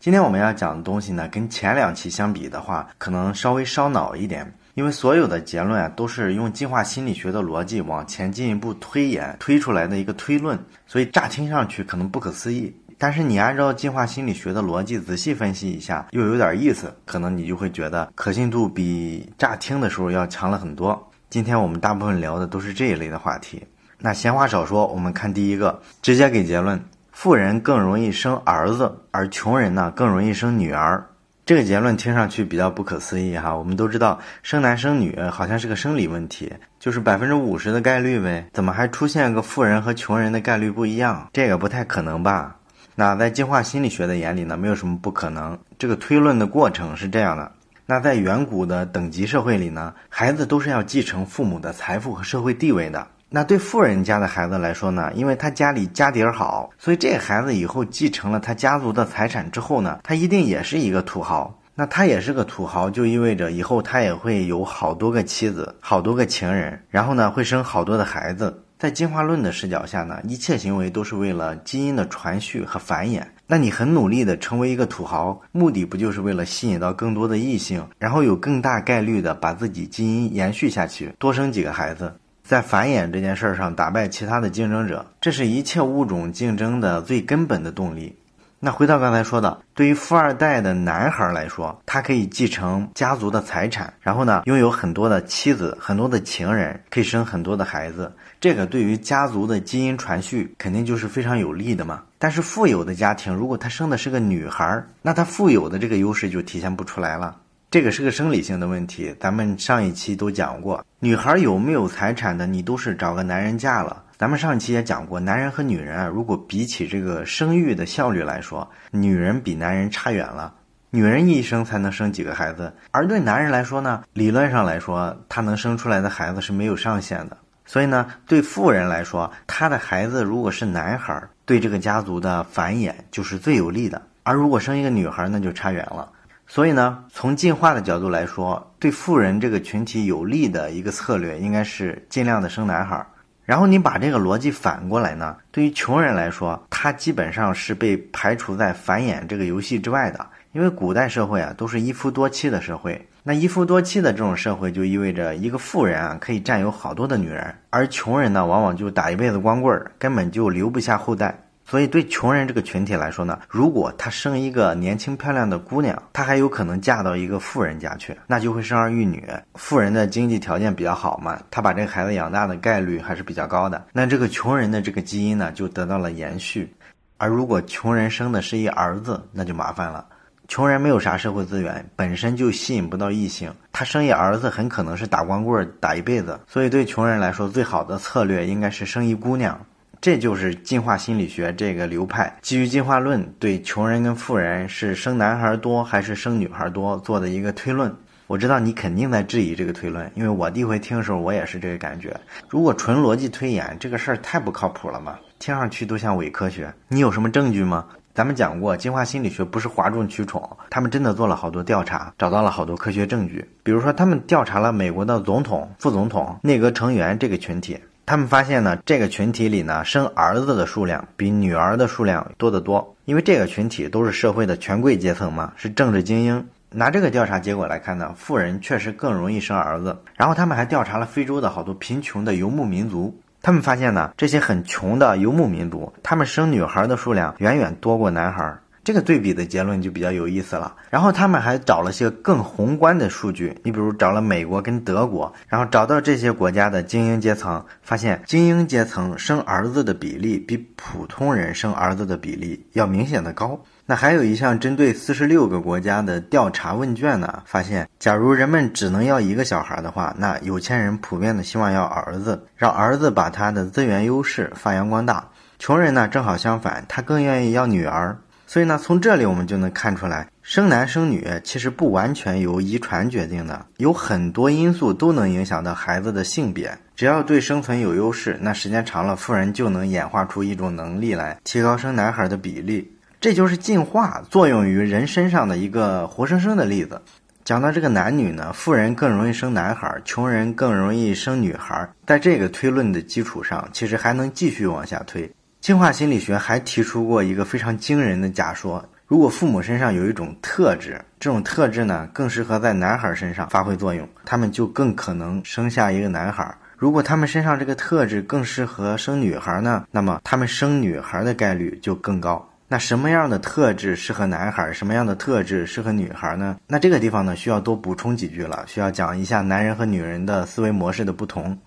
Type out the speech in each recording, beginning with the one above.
今天我们要讲的东西呢，跟前两期相比的话，可能稍微烧脑一点，因为所有的结论啊都是用进化心理学的逻辑往前进一步推演推出来的一个推论，所以乍听上去可能不可思议。但是你按照进化心理学的逻辑仔细分析一下，又有点意思，可能你就会觉得可信度比乍听的时候要强了很多。今天我们大部分聊的都是这一类的话题。那闲话少说，我们看第一个，直接给结论。富人更容易生儿子，而穷人呢更容易生女儿。这个结论听上去比较不可思议哈。我们都知道生男生女好像是个生理问题，就是百分之五十的概率呗，怎么还出现个富人和穷人的概率不一样？这个不太可能吧？那在进化心理学的眼里呢，没有什么不可能。这个推论的过程是这样的：那在远古的等级社会里呢，孩子都是要继承父母的财富和社会地位的。那对富人家的孩子来说呢？因为他家里家底儿好，所以这孩子以后继承了他家族的财产之后呢，他一定也是一个土豪。那他也是个土豪，就意味着以后他也会有好多个妻子、好多个情人，然后呢会生好多的孩子。在进化论的视角下呢，一切行为都是为了基因的传续和繁衍。那你很努力的成为一个土豪，目的不就是为了吸引到更多的异性，然后有更大概率的把自己基因延续下去，多生几个孩子？在繁衍这件事儿上打败其他的竞争者，这是一切物种竞争的最根本的动力。那回到刚才说的，对于富二代的男孩来说，他可以继承家族的财产，然后呢，拥有很多的妻子、很多的情人，可以生很多的孩子。这个对于家族的基因传续肯定就是非常有利的嘛。但是富有的家庭，如果他生的是个女孩，那他富有的这个优势就体现不出来了。这个是个生理性的问题，咱们上一期都讲过，女孩有没有财产的，你都是找个男人嫁了。咱们上一期也讲过，男人和女人啊，如果比起这个生育的效率来说，女人比男人差远了。女人一生才能生几个孩子，而对男人来说呢，理论上来说，他能生出来的孩子是没有上限的。所以呢，对富人来说，他的孩子如果是男孩，对这个家族的繁衍就是最有利的；而如果生一个女孩，那就差远了。所以呢，从进化的角度来说，对富人这个群体有利的一个策略，应该是尽量的生男孩。然后你把这个逻辑反过来呢，对于穷人来说，他基本上是被排除在繁衍这个游戏之外的。因为古代社会啊，都是一夫多妻的社会。那一夫多妻的这种社会，就意味着一个富人啊，可以占有好多的女人，而穷人呢，往往就打一辈子光棍儿，根本就留不下后代。所以，对穷人这个群体来说呢，如果他生一个年轻漂亮的姑娘，她还有可能嫁到一个富人家去，那就会生儿育女。富人的经济条件比较好嘛，他把这个孩子养大的概率还是比较高的。那这个穷人的这个基因呢，就得到了延续。而如果穷人生的是一儿子，那就麻烦了。穷人没有啥社会资源，本身就吸引不到异性，他生一儿子很可能是打光棍打一辈子。所以，对穷人来说，最好的策略应该是生一姑娘。这就是进化心理学这个流派基于进化论对穷人跟富人是生男孩多还是生女孩多做的一个推论。我知道你肯定在质疑这个推论，因为我第一回听的时候我也是这个感觉。如果纯逻辑推演，这个事儿太不靠谱了嘛，听上去都像伪科学。你有什么证据吗？咱们讲过，进化心理学不是哗众取宠，他们真的做了好多调查，找到了好多科学证据。比如说，他们调查了美国的总统、副总统、内阁成员这个群体。他们发现呢，这个群体里呢，生儿子的数量比女儿的数量多得多。因为这个群体都是社会的权贵阶层嘛，是政治精英。拿这个调查结果来看呢，富人确实更容易生儿子。然后他们还调查了非洲的好多贫穷的游牧民族，他们发现呢，这些很穷的游牧民族，他们生女孩的数量远远多过男孩。这个对比的结论就比较有意思了。然后他们还找了些更宏观的数据，你比如找了美国跟德国，然后找到这些国家的精英阶层，发现精英阶层生儿子的比例比普通人生儿子的比例要明显的高。那还有一项针对四十六个国家的调查问卷呢，发现假如人们只能要一个小孩的话，那有钱人普遍的希望要儿子，让儿子把他的资源优势发扬光大。穷人呢正好相反，他更愿意要女儿。所以呢，从这里我们就能看出来，生男生女其实不完全由遗传决定的，有很多因素都能影响到孩子的性别。只要对生存有优势，那时间长了，富人就能演化出一种能力来，提高生男孩的比例。这就是进化作用于人身上的一个活生生的例子。讲到这个男女呢，富人更容易生男孩，穷人更容易生女孩。在这个推论的基础上，其实还能继续往下推。进化心理学还提出过一个非常惊人的假说，如果父母身上有一种特质，这种特质呢更适合在男孩身上发挥作用，他们就更可能生下一个男孩。如果他们身上这个特质更适合生女孩呢，那么他们生女孩的概率就更高。那什么样的特质适合男孩？什么样的特质适合女孩呢？那这个地方呢需要多补充几句了，需要讲一下男人和女人的思维模式的不同。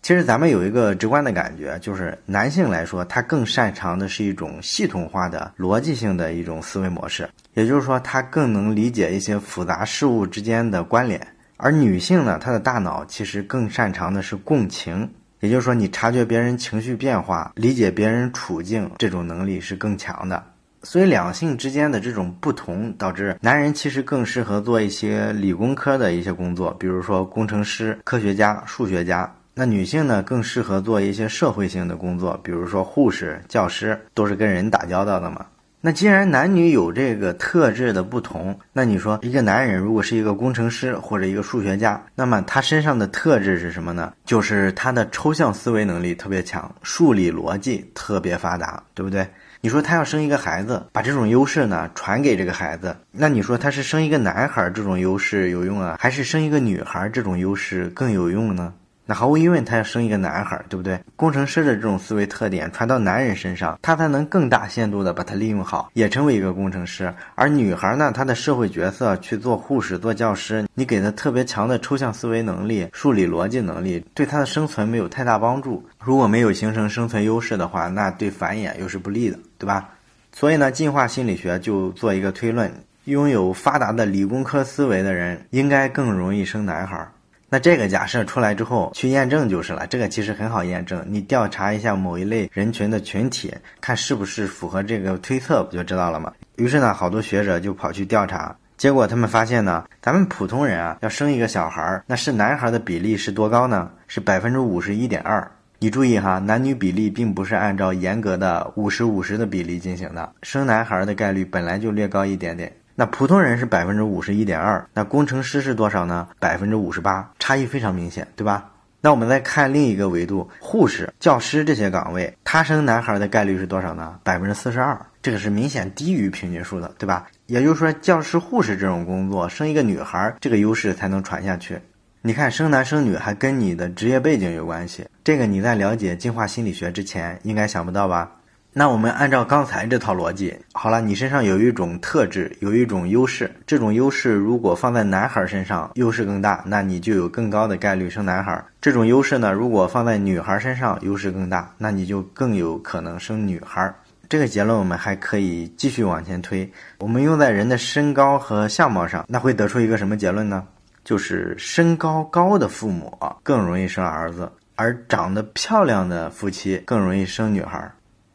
其实咱们有一个直观的感觉，就是男性来说，他更擅长的是一种系统化的逻辑性的一种思维模式，也就是说，他更能理解一些复杂事物之间的关联。而女性呢，她的大脑其实更擅长的是共情，也就是说，你察觉别人情绪变化、理解别人处境这种能力是更强的。所以，两性之间的这种不同，导致男人其实更适合做一些理工科的一些工作，比如说工程师、科学家、数学家。那女性呢，更适合做一些社会性的工作，比如说护士、教师，都是跟人打交道的嘛。那既然男女有这个特质的不同，那你说一个男人如果是一个工程师或者一个数学家，那么他身上的特质是什么呢？就是他的抽象思维能力特别强，数理逻辑特别发达，对不对？你说他要生一个孩子，把这种优势呢传给这个孩子，那你说他是生一个男孩这种优势有用啊，还是生一个女孩这种优势更有用呢？那毫无疑问，他要生一个男孩，对不对？工程师的这种思维特点传到男人身上，他才能更大限度的把它利用好，也成为一个工程师。而女孩呢，她的社会角色去做护士、做教师，你给她特别强的抽象思维能力、数理逻辑能力，对她的生存没有太大帮助。如果没有形成生存优势的话，那对繁衍又是不利的，对吧？所以呢，进化心理学就做一个推论：拥有发达的理工科思维的人，应该更容易生男孩。那这个假设出来之后，去验证就是了。这个其实很好验证，你调查一下某一类人群的群体，看是不是符合这个推测，不就知道了吗？于是呢，好多学者就跑去调查，结果他们发现呢，咱们普通人啊，要生一个小孩儿，那是男孩的比例是多高呢？是百分之五十一点二。你注意哈，男女比例并不是按照严格的五十五十的比例进行的，生男孩的概率本来就略高一点点。那普通人是百分之五十一点二，那工程师是多少呢？百分之五十八，差异非常明显，对吧？那我们再看另一个维度，护士、教师这些岗位，他生男孩的概率是多少呢？百分之四十二，这个是明显低于平均数的，对吧？也就是说，教师、护士这种工作，生一个女孩，这个优势才能传下去。你看，生男生女还跟你的职业背景有关系，这个你在了解进化心理学之前，应该想不到吧？那我们按照刚才这套逻辑，好了，你身上有一种特质，有一种优势，这种优势如果放在男孩身上，优势更大，那你就有更高的概率生男孩。这种优势呢，如果放在女孩身上，优势更大，那你就更有可能生女孩。这个结论我们还可以继续往前推，我们用在人的身高和相貌上，那会得出一个什么结论呢？就是身高高的父母更容易生儿子，而长得漂亮的夫妻更容易生女孩。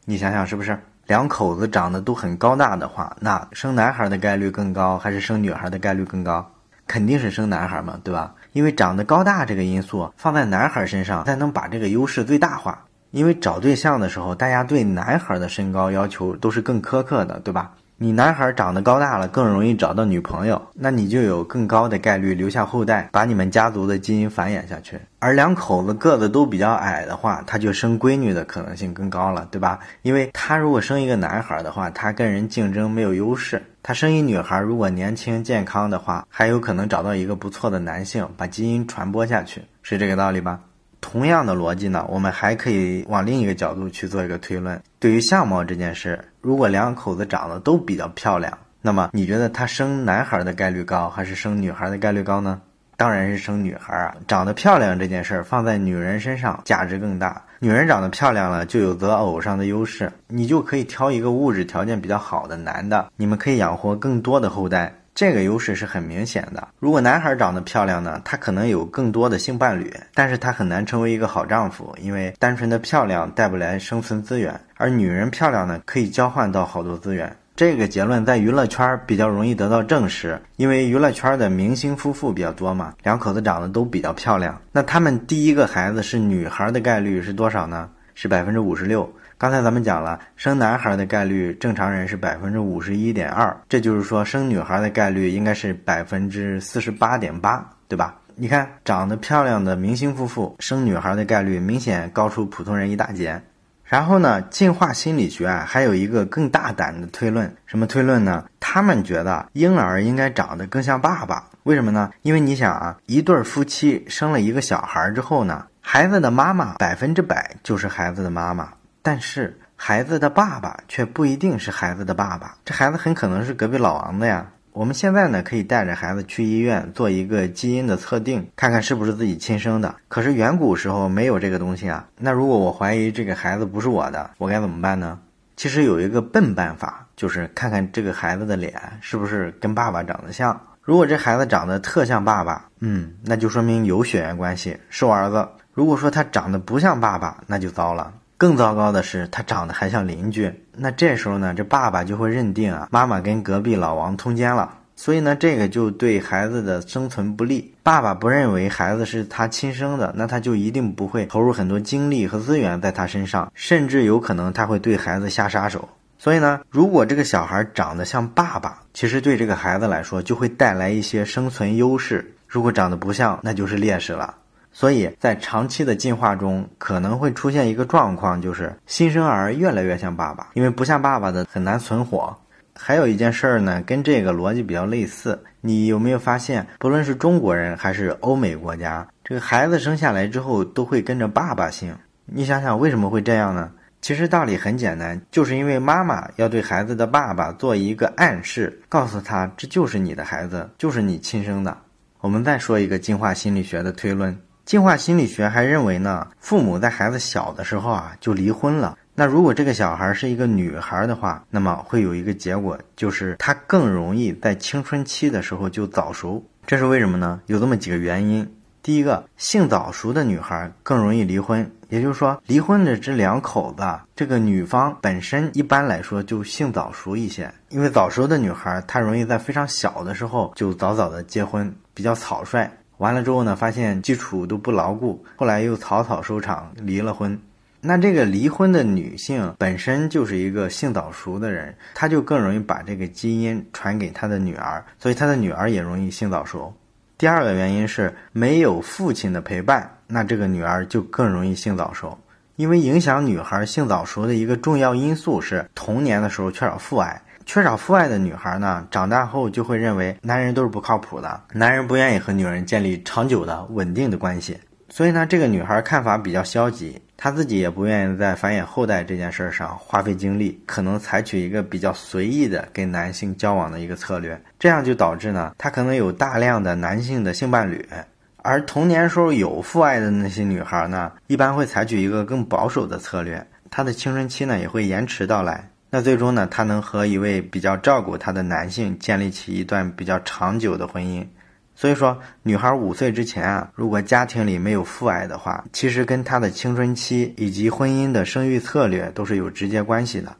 你想想是不是两口子长得都很高大的话，那生男孩的概率更高，还是生女孩的概率更高？肯定是生男孩嘛，对吧？因为长得高大这个因素放在男孩身上，才能把这个优势最大化。因为找对象的时候，大家对男孩的身高要求都是更苛刻的，对吧？你男孩长得高大了，更容易找到女朋友，那你就有更高的概率留下后代，把你们家族的基因繁衍下去。而两口子个子都比较矮的话，他就生闺女的可能性更高了，对吧？因为他如果生一个男孩的话，他跟人竞争没有优势；他生一女孩，如果年轻健康的话，还有可能找到一个不错的男性，把基因传播下去，是这个道理吧？同样的逻辑呢，我们还可以往另一个角度去做一个推论。对于相貌这件事，如果两口子长得都比较漂亮，那么你觉得他生男孩的概率高，还是生女孩的概率高呢？当然是生女孩啊！长得漂亮这件事放在女人身上价值更大。女人长得漂亮了，就有择偶上的优势，你就可以挑一个物质条件比较好的男的，你们可以养活更多的后代。这个优势是很明显的。如果男孩长得漂亮呢，他可能有更多的性伴侣，但是他很难成为一个好丈夫，因为单纯的漂亮带不来生存资源。而女人漂亮呢，可以交换到好多资源。这个结论在娱乐圈比较容易得到证实，因为娱乐圈的明星夫妇比较多嘛，两口子长得都比较漂亮。那他们第一个孩子是女孩的概率是多少呢？是百分之五十六。刚才咱们讲了，生男孩的概率正常人是百分之五十一点二，这就是说生女孩的概率应该是百分之四十八点八，对吧？你看长得漂亮的明星夫妇生女孩的概率明显高出普通人一大截。然后呢，进化心理学啊，还有一个更大胆的推论，什么推论呢？他们觉得婴儿应该长得更像爸爸，为什么呢？因为你想啊，一对夫妻生了一个小孩之后呢，孩子的妈妈百分之百就是孩子的妈妈，但是孩子的爸爸却不一定是孩子的爸爸，这孩子很可能是隔壁老王的呀。我们现在呢，可以带着孩子去医院做一个基因的测定，看看是不是自己亲生的。可是远古时候没有这个东西啊。那如果我怀疑这个孩子不是我的，我该怎么办呢？其实有一个笨办法，就是看看这个孩子的脸是不是跟爸爸长得像。如果这孩子长得特像爸爸，嗯，那就说明有血缘关系，是我儿子。如果说他长得不像爸爸，那就糟了。更糟糕的是，他长得还像邻居。那这时候呢，这爸爸就会认定啊，妈妈跟隔壁老王通奸了。所以呢，这个就对孩子的生存不利。爸爸不认为孩子是他亲生的，那他就一定不会投入很多精力和资源在他身上，甚至有可能他会对孩子下杀手。所以呢，如果这个小孩长得像爸爸，其实对这个孩子来说就会带来一些生存优势；如果长得不像，那就是劣势了。所以在长期的进化中，可能会出现一个状况，就是新生儿越来越像爸爸，因为不像爸爸的很难存活。还有一件事儿呢，跟这个逻辑比较类似。你有没有发现，不论是中国人还是欧美国家，这个孩子生下来之后都会跟着爸爸姓？你想想为什么会这样呢？其实道理很简单，就是因为妈妈要对孩子的爸爸做一个暗示，告诉他这就是你的孩子，就是你亲生的。我们再说一个进化心理学的推论。进化心理学还认为呢，父母在孩子小的时候啊就离婚了。那如果这个小孩是一个女孩的话，那么会有一个结果，就是她更容易在青春期的时候就早熟。这是为什么呢？有这么几个原因。第一个，性早熟的女孩更容易离婚，也就是说，离婚的这两口子，这个女方本身一般来说就性早熟一些，因为早熟的女孩她容易在非常小的时候就早早的结婚，比较草率。完了之后呢，发现基础都不牢固，后来又草草收场，离了婚。那这个离婚的女性本身就是一个性早熟的人，她就更容易把这个基因传给她的女儿，所以她的女儿也容易性早熟。第二个原因是没有父亲的陪伴，那这个女儿就更容易性早熟，因为影响女孩性早熟的一个重要因素是童年的时候缺少父爱。缺少父爱的女孩呢，长大后就会认为男人都是不靠谱的，男人不愿意和女人建立长久的稳定的关系，所以呢，这个女孩看法比较消极，她自己也不愿意在繁衍后代这件事上花费精力，可能采取一个比较随意的跟男性交往的一个策略，这样就导致呢，她可能有大量的男性的性伴侣，而童年时候有父爱的那些女孩呢，一般会采取一个更保守的策略，她的青春期呢也会延迟到来。那最终呢，她能和一位比较照顾她的男性建立起一段比较长久的婚姻。所以说，女孩五岁之前啊，如果家庭里没有父爱的话，其实跟她的青春期以及婚姻的生育策略都是有直接关系的。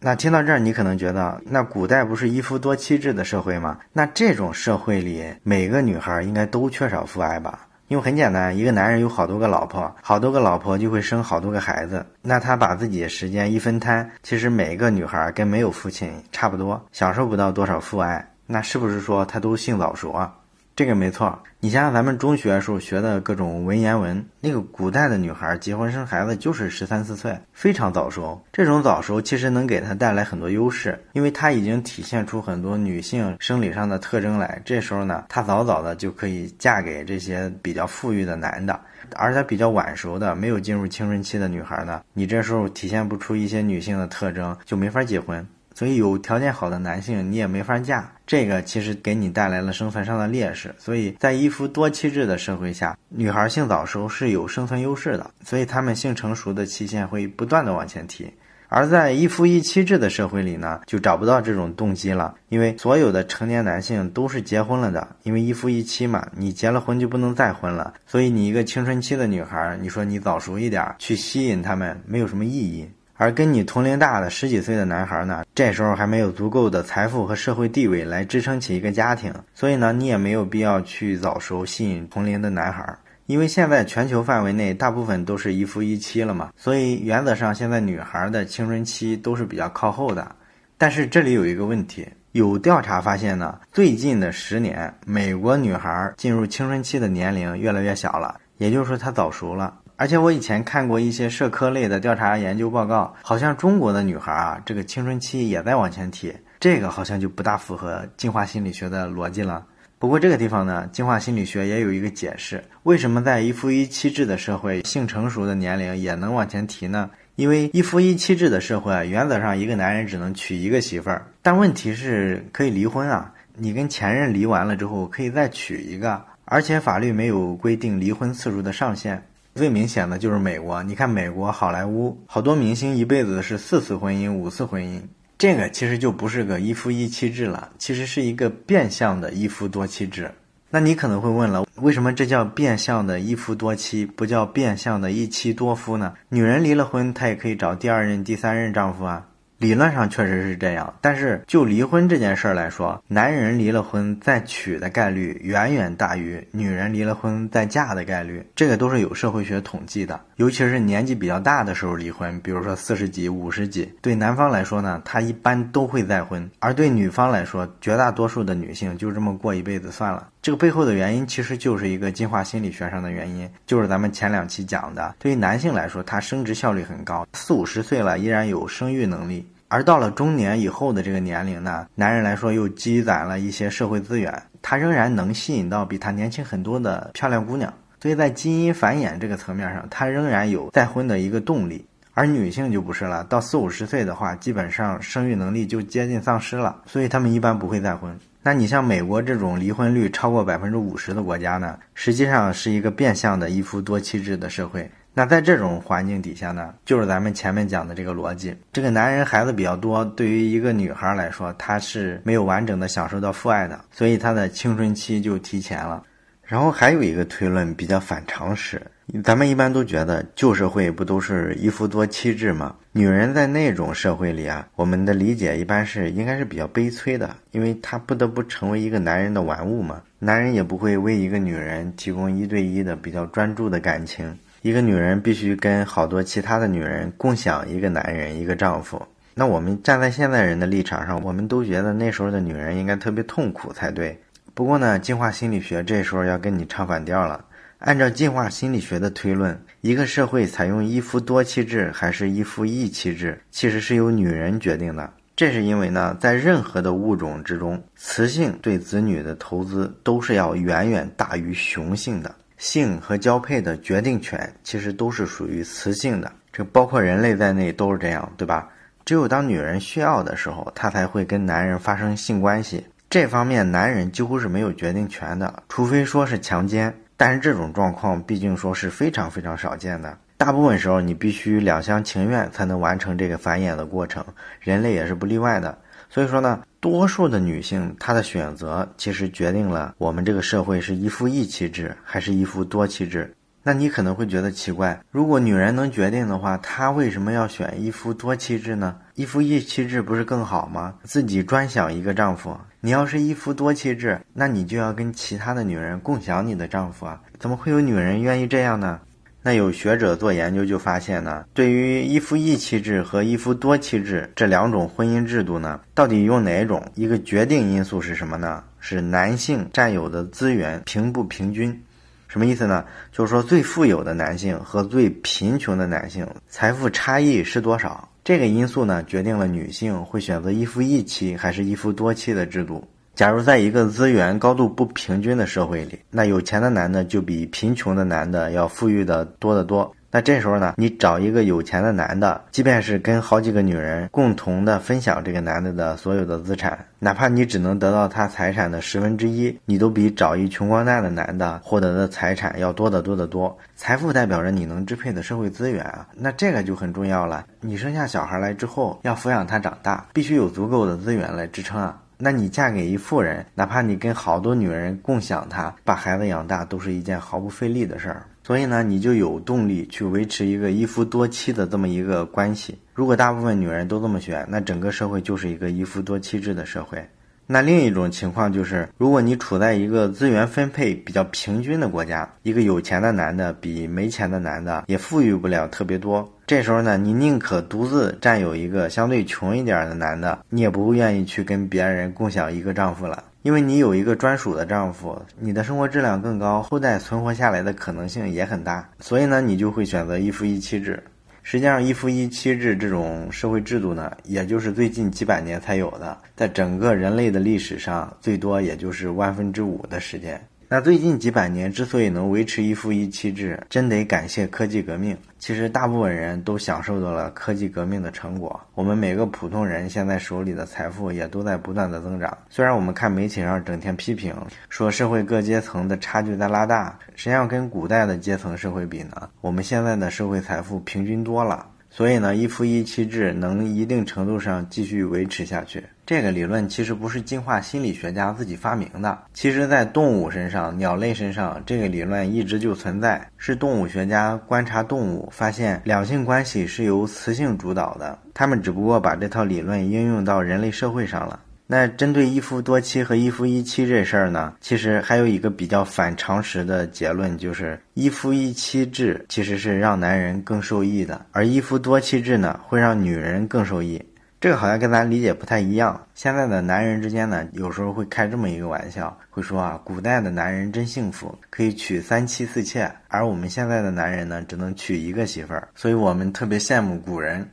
那听到这儿，你可能觉得，那古代不是一夫多妻制的社会吗？那这种社会里，每个女孩应该都缺少父爱吧？因为很简单，一个男人有好多个老婆，好多个老婆就会生好多个孩子。那他把自己的时间一分摊，其实每一个女孩跟没有父亲差不多，享受不到多少父爱。那是不是说他都性早熟啊？这个没错，你想想咱们中学时候学的各种文言文，那个古代的女孩结婚生孩子就是十三四岁，非常早熟。这种早熟其实能给她带来很多优势，因为她已经体现出很多女性生理上的特征来。这时候呢，她早早的就可以嫁给这些比较富裕的男的，而她比较晚熟的、没有进入青春期的女孩呢，你这时候体现不出一些女性的特征，就没法结婚。所以有条件好的男性你也没法嫁，这个其实给你带来了生存上的劣势。所以在一夫多妻制的社会下，女孩性早熟是有生存优势的，所以她们性成熟的期限会不断的往前提。而在一夫一妻制的社会里呢，就找不到这种动机了，因为所有的成年男性都是结婚了的，因为一夫一妻嘛，你结了婚就不能再婚了，所以你一个青春期的女孩，你说你早熟一点去吸引他们，没有什么意义。而跟你同龄大的十几岁的男孩呢，这时候还没有足够的财富和社会地位来支撑起一个家庭，所以呢，你也没有必要去早熟吸引同龄的男孩，因为现在全球范围内大部分都是一夫一妻了嘛，所以原则上现在女孩的青春期都是比较靠后的。但是这里有一个问题，有调查发现呢，最近的十年，美国女孩进入青春期的年龄越来越小了，也就是说她早熟了。而且我以前看过一些社科类的调查研究报告，好像中国的女孩啊，这个青春期也在往前提，这个好像就不大符合进化心理学的逻辑了。不过这个地方呢，进化心理学也有一个解释，为什么在一夫一妻制的社会，性成熟的年龄也能往前提呢？因为一夫一妻制的社会啊，原则上一个男人只能娶一个媳妇儿，但问题是可以离婚啊，你跟前任离完了之后可以再娶一个，而且法律没有规定离婚次数的上限。最明显的就是美国，你看美国好莱坞好多明星一辈子是四次婚姻、五次婚姻。这个其实就不是个一夫一妻制了，其实是一个变相的一夫多妻制。那你可能会问了，为什么这叫变相的一夫多妻，不叫变相的一妻多夫呢？女人离了婚，她也可以找第二任、第三任丈夫啊。理论上确实是这样，但是就离婚这件事儿来说，男人离了婚再娶的概率远远大于女人离了婚再嫁的概率，这个都是有社会学统计的。尤其是年纪比较大的时候离婚，比如说四十几、五十几，对男方来说呢，他一般都会再婚；而对女方来说，绝大多数的女性就这么过一辈子算了。这个背后的原因其实就是一个进化心理学上的原因，就是咱们前两期讲的，对于男性来说，他生殖效率很高，四五十岁了依然有生育能力。而到了中年以后的这个年龄呢，男人来说又积攒了一些社会资源，他仍然能吸引到比他年轻很多的漂亮姑娘，所以在基因繁衍这个层面上，他仍然有再婚的一个动力。而女性就不是了，到四五十岁的话，基本上生育能力就接近丧失了，所以他们一般不会再婚。那你像美国这种离婚率超过百分之五十的国家呢，实际上是一个变相的一夫多妻制的社会。那在这种环境底下呢，就是咱们前面讲的这个逻辑。这个男人孩子比较多，对于一个女孩来说，她是没有完整的享受到父爱的，所以她的青春期就提前了。然后还有一个推论比较反常识，咱们一般都觉得旧社会不都是一夫多妻制吗？女人在那种社会里啊，我们的理解一般是应该是比较悲催的，因为她不得不成为一个男人的玩物嘛。男人也不会为一个女人提供一对一的比较专注的感情。一个女人必须跟好多其他的女人共享一个男人，一个丈夫。那我们站在现在人的立场上，我们都觉得那时候的女人应该特别痛苦才对。不过呢，进化心理学这时候要跟你唱反调了。按照进化心理学的推论，一个社会采用一夫多妻制还是一夫一妻制，其实是由女人决定的。这是因为呢，在任何的物种之中，雌性对子女的投资都是要远远大于雄性的。性和交配的决定权其实都是属于雌性的，这包括人类在内都是这样，对吧？只有当女人需要的时候，她才会跟男人发生性关系。这方面男人几乎是没有决定权的，除非说是强奸。但是这种状况毕竟说是非常非常少见的，大部分时候你必须两厢情愿才能完成这个繁衍的过程，人类也是不例外的。所以说呢。多数的女性，她的选择其实决定了我们这个社会是一夫一妻制还是一夫多妻制。那你可能会觉得奇怪，如果女人能决定的话，她为什么要选一夫多妻制呢？一夫一妻制不是更好吗？自己专享一个丈夫。你要是一夫多妻制，那你就要跟其他的女人共享你的丈夫啊？怎么会有女人愿意这样呢？那有学者做研究就发现呢，对于一夫一妻制和一夫多妻制这两种婚姻制度呢，到底用哪种？一个决定因素是什么呢？是男性占有的资源平不平均？什么意思呢？就是说最富有的男性和最贫穷的男性财富差异是多少？这个因素呢，决定了女性会选择一夫一妻还是一夫多妻的制度。假如在一个资源高度不平均的社会里，那有钱的男的就比贫穷的男的要富裕的多得多。那这时候呢，你找一个有钱的男的，即便是跟好几个女人共同的分享这个男的的所有的资产，哪怕你只能得到他财产的十分之一，你都比找一穷光蛋的男的获得的财产要多得多得多。财富代表着你能支配的社会资源啊，那这个就很重要了。你生下小孩来之后，要抚养他长大，必须有足够的资源来支撑啊。那你嫁给一富人，哪怕你跟好多女人共享他，把孩子养大，都是一件毫不费力的事儿。所以呢，你就有动力去维持一个一夫多妻的这么一个关系。如果大部分女人都这么选，那整个社会就是一个一夫多妻制的社会。那另一种情况就是，如果你处在一个资源分配比较平均的国家，一个有钱的男的比没钱的男的也富裕不了特别多。这时候呢，你宁可独自占有一个相对穷一点的男的，你也不会愿意去跟别人共享一个丈夫了。因为你有一个专属的丈夫，你的生活质量更高，后代存活下来的可能性也很大，所以呢，你就会选择一夫一妻制。实际上，一夫一妻制这种社会制度呢，也就是最近几百年才有的，在整个人类的历史上，最多也就是万分之五的时间。那最近几百年之所以能维持一夫一妻制，真得感谢科技革命。其实大部分人都享受到了科技革命的成果。我们每个普通人现在手里的财富也都在不断的增长。虽然我们看媒体上整天批评说社会各阶层的差距在拉大，实际上跟古代的阶层社会比呢，我们现在的社会财富平均多了。所以呢，一夫一妻制能一定程度上继续维持下去。这个理论其实不是进化心理学家自己发明的，其实在动物身上、鸟类身上，这个理论一直就存在。是动物学家观察动物，发现两性关系是由雌性主导的，他们只不过把这套理论应用到人类社会上了。那针对一夫多妻和一夫一妻这事儿呢，其实还有一个比较反常识的结论，就是一夫一妻制其实是让男人更受益的，而一夫多妻制呢会让女人更受益。这个好像跟咱理解不太一样。现在的男人之间呢，有时候会开这么一个玩笑，会说啊，古代的男人真幸福，可以娶三妻四妾，而我们现在的男人呢，只能娶一个媳妇儿，所以我们特别羡慕古人。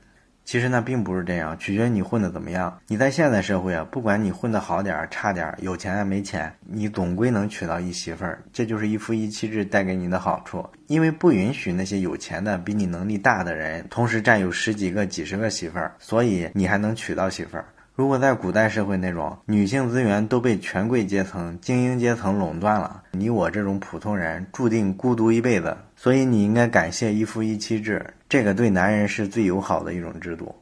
其实呢，并不是这样，取决于你混的怎么样。你在现代社会啊，不管你混的好点儿、差点儿，有钱还没钱，你总归能娶到一媳妇儿。这就是一夫一妻制带给你的好处，因为不允许那些有钱的、比你能力大的人同时占有十几个、几十个媳妇儿，所以你还能娶到媳妇儿。如果在古代社会那种女性资源都被权贵阶层、精英阶层垄断了，你我这种普通人注定孤独一辈子。所以你应该感谢一夫一妻制，这个对男人是最友好的一种制度。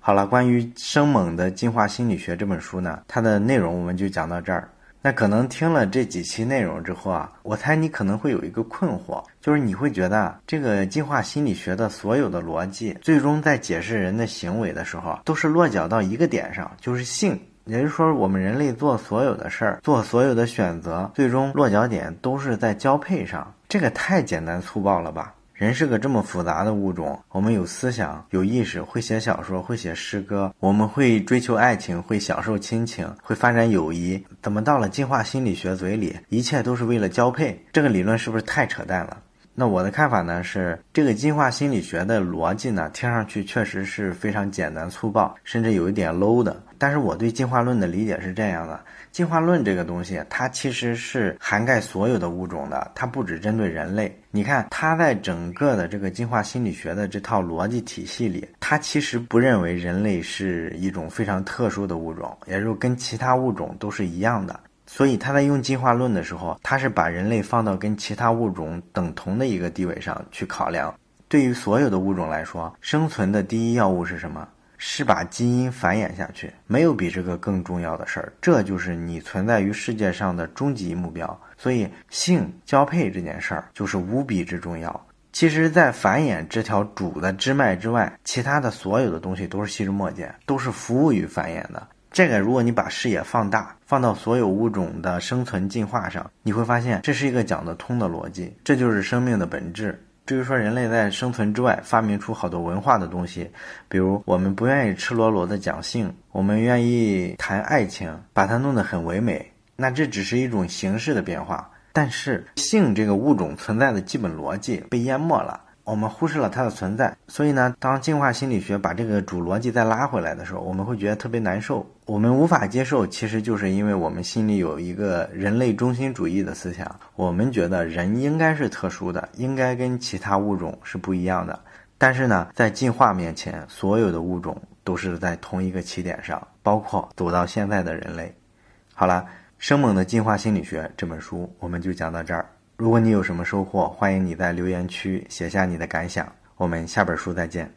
好了，关于《生猛的进化心理学》这本书呢，它的内容我们就讲到这儿。那可能听了这几期内容之后啊，我猜你可能会有一个困惑，就是你会觉得这个进化心理学的所有的逻辑，最终在解释人的行为的时候，都是落脚到一个点上，就是性。也就是说，我们人类做所有的事儿，做所有的选择，最终落脚点都是在交配上。这个太简单粗暴了吧？人是个这么复杂的物种，我们有思想、有意识，会写小说，会写诗歌，我们会追求爱情，会享受亲情，会发展友谊。怎么到了进化心理学嘴里，一切都是为了交配？这个理论是不是太扯淡了？那我的看法呢是，这个进化心理学的逻辑呢，听上去确实是非常简单粗暴，甚至有一点 low 的。但是我对进化论的理解是这样的：进化论这个东西，它其实是涵盖所有的物种的，它不只针对人类。你看，它在整个的这个进化心理学的这套逻辑体系里，它其实不认为人类是一种非常特殊的物种，也就跟其他物种都是一样的。所以他在用进化论的时候，他是把人类放到跟其他物种等同的一个地位上去考量。对于所有的物种来说，生存的第一要务是什么？是把基因繁衍下去。没有比这个更重要的事儿。这就是你存在于世界上的终极目标。所以，性交配这件事儿就是无比之重要。其实，在繁衍这条主的支脉之外，其他的所有的东西都是细枝末节，都是服务于繁衍的。这个，如果你把视野放大，放到所有物种的生存进化上，你会发现这是一个讲得通的逻辑。这就是生命的本质。至于说人类在生存之外发明出好多文化的东西，比如我们不愿意赤裸裸的讲性，我们愿意谈爱情，把它弄得很唯美，那这只是一种形式的变化。但是性这个物种存在的基本逻辑被淹没了。我们忽视了它的存在，所以呢，当进化心理学把这个主逻辑再拉回来的时候，我们会觉得特别难受。我们无法接受，其实就是因为我们心里有一个人类中心主义的思想，我们觉得人应该是特殊的，应该跟其他物种是不一样的。但是呢，在进化面前，所有的物种都是在同一个起点上，包括走到现在的人类。好了，《生猛的进化心理学》这本书我们就讲到这儿。如果你有什么收获，欢迎你在留言区写下你的感想。我们下本书再见。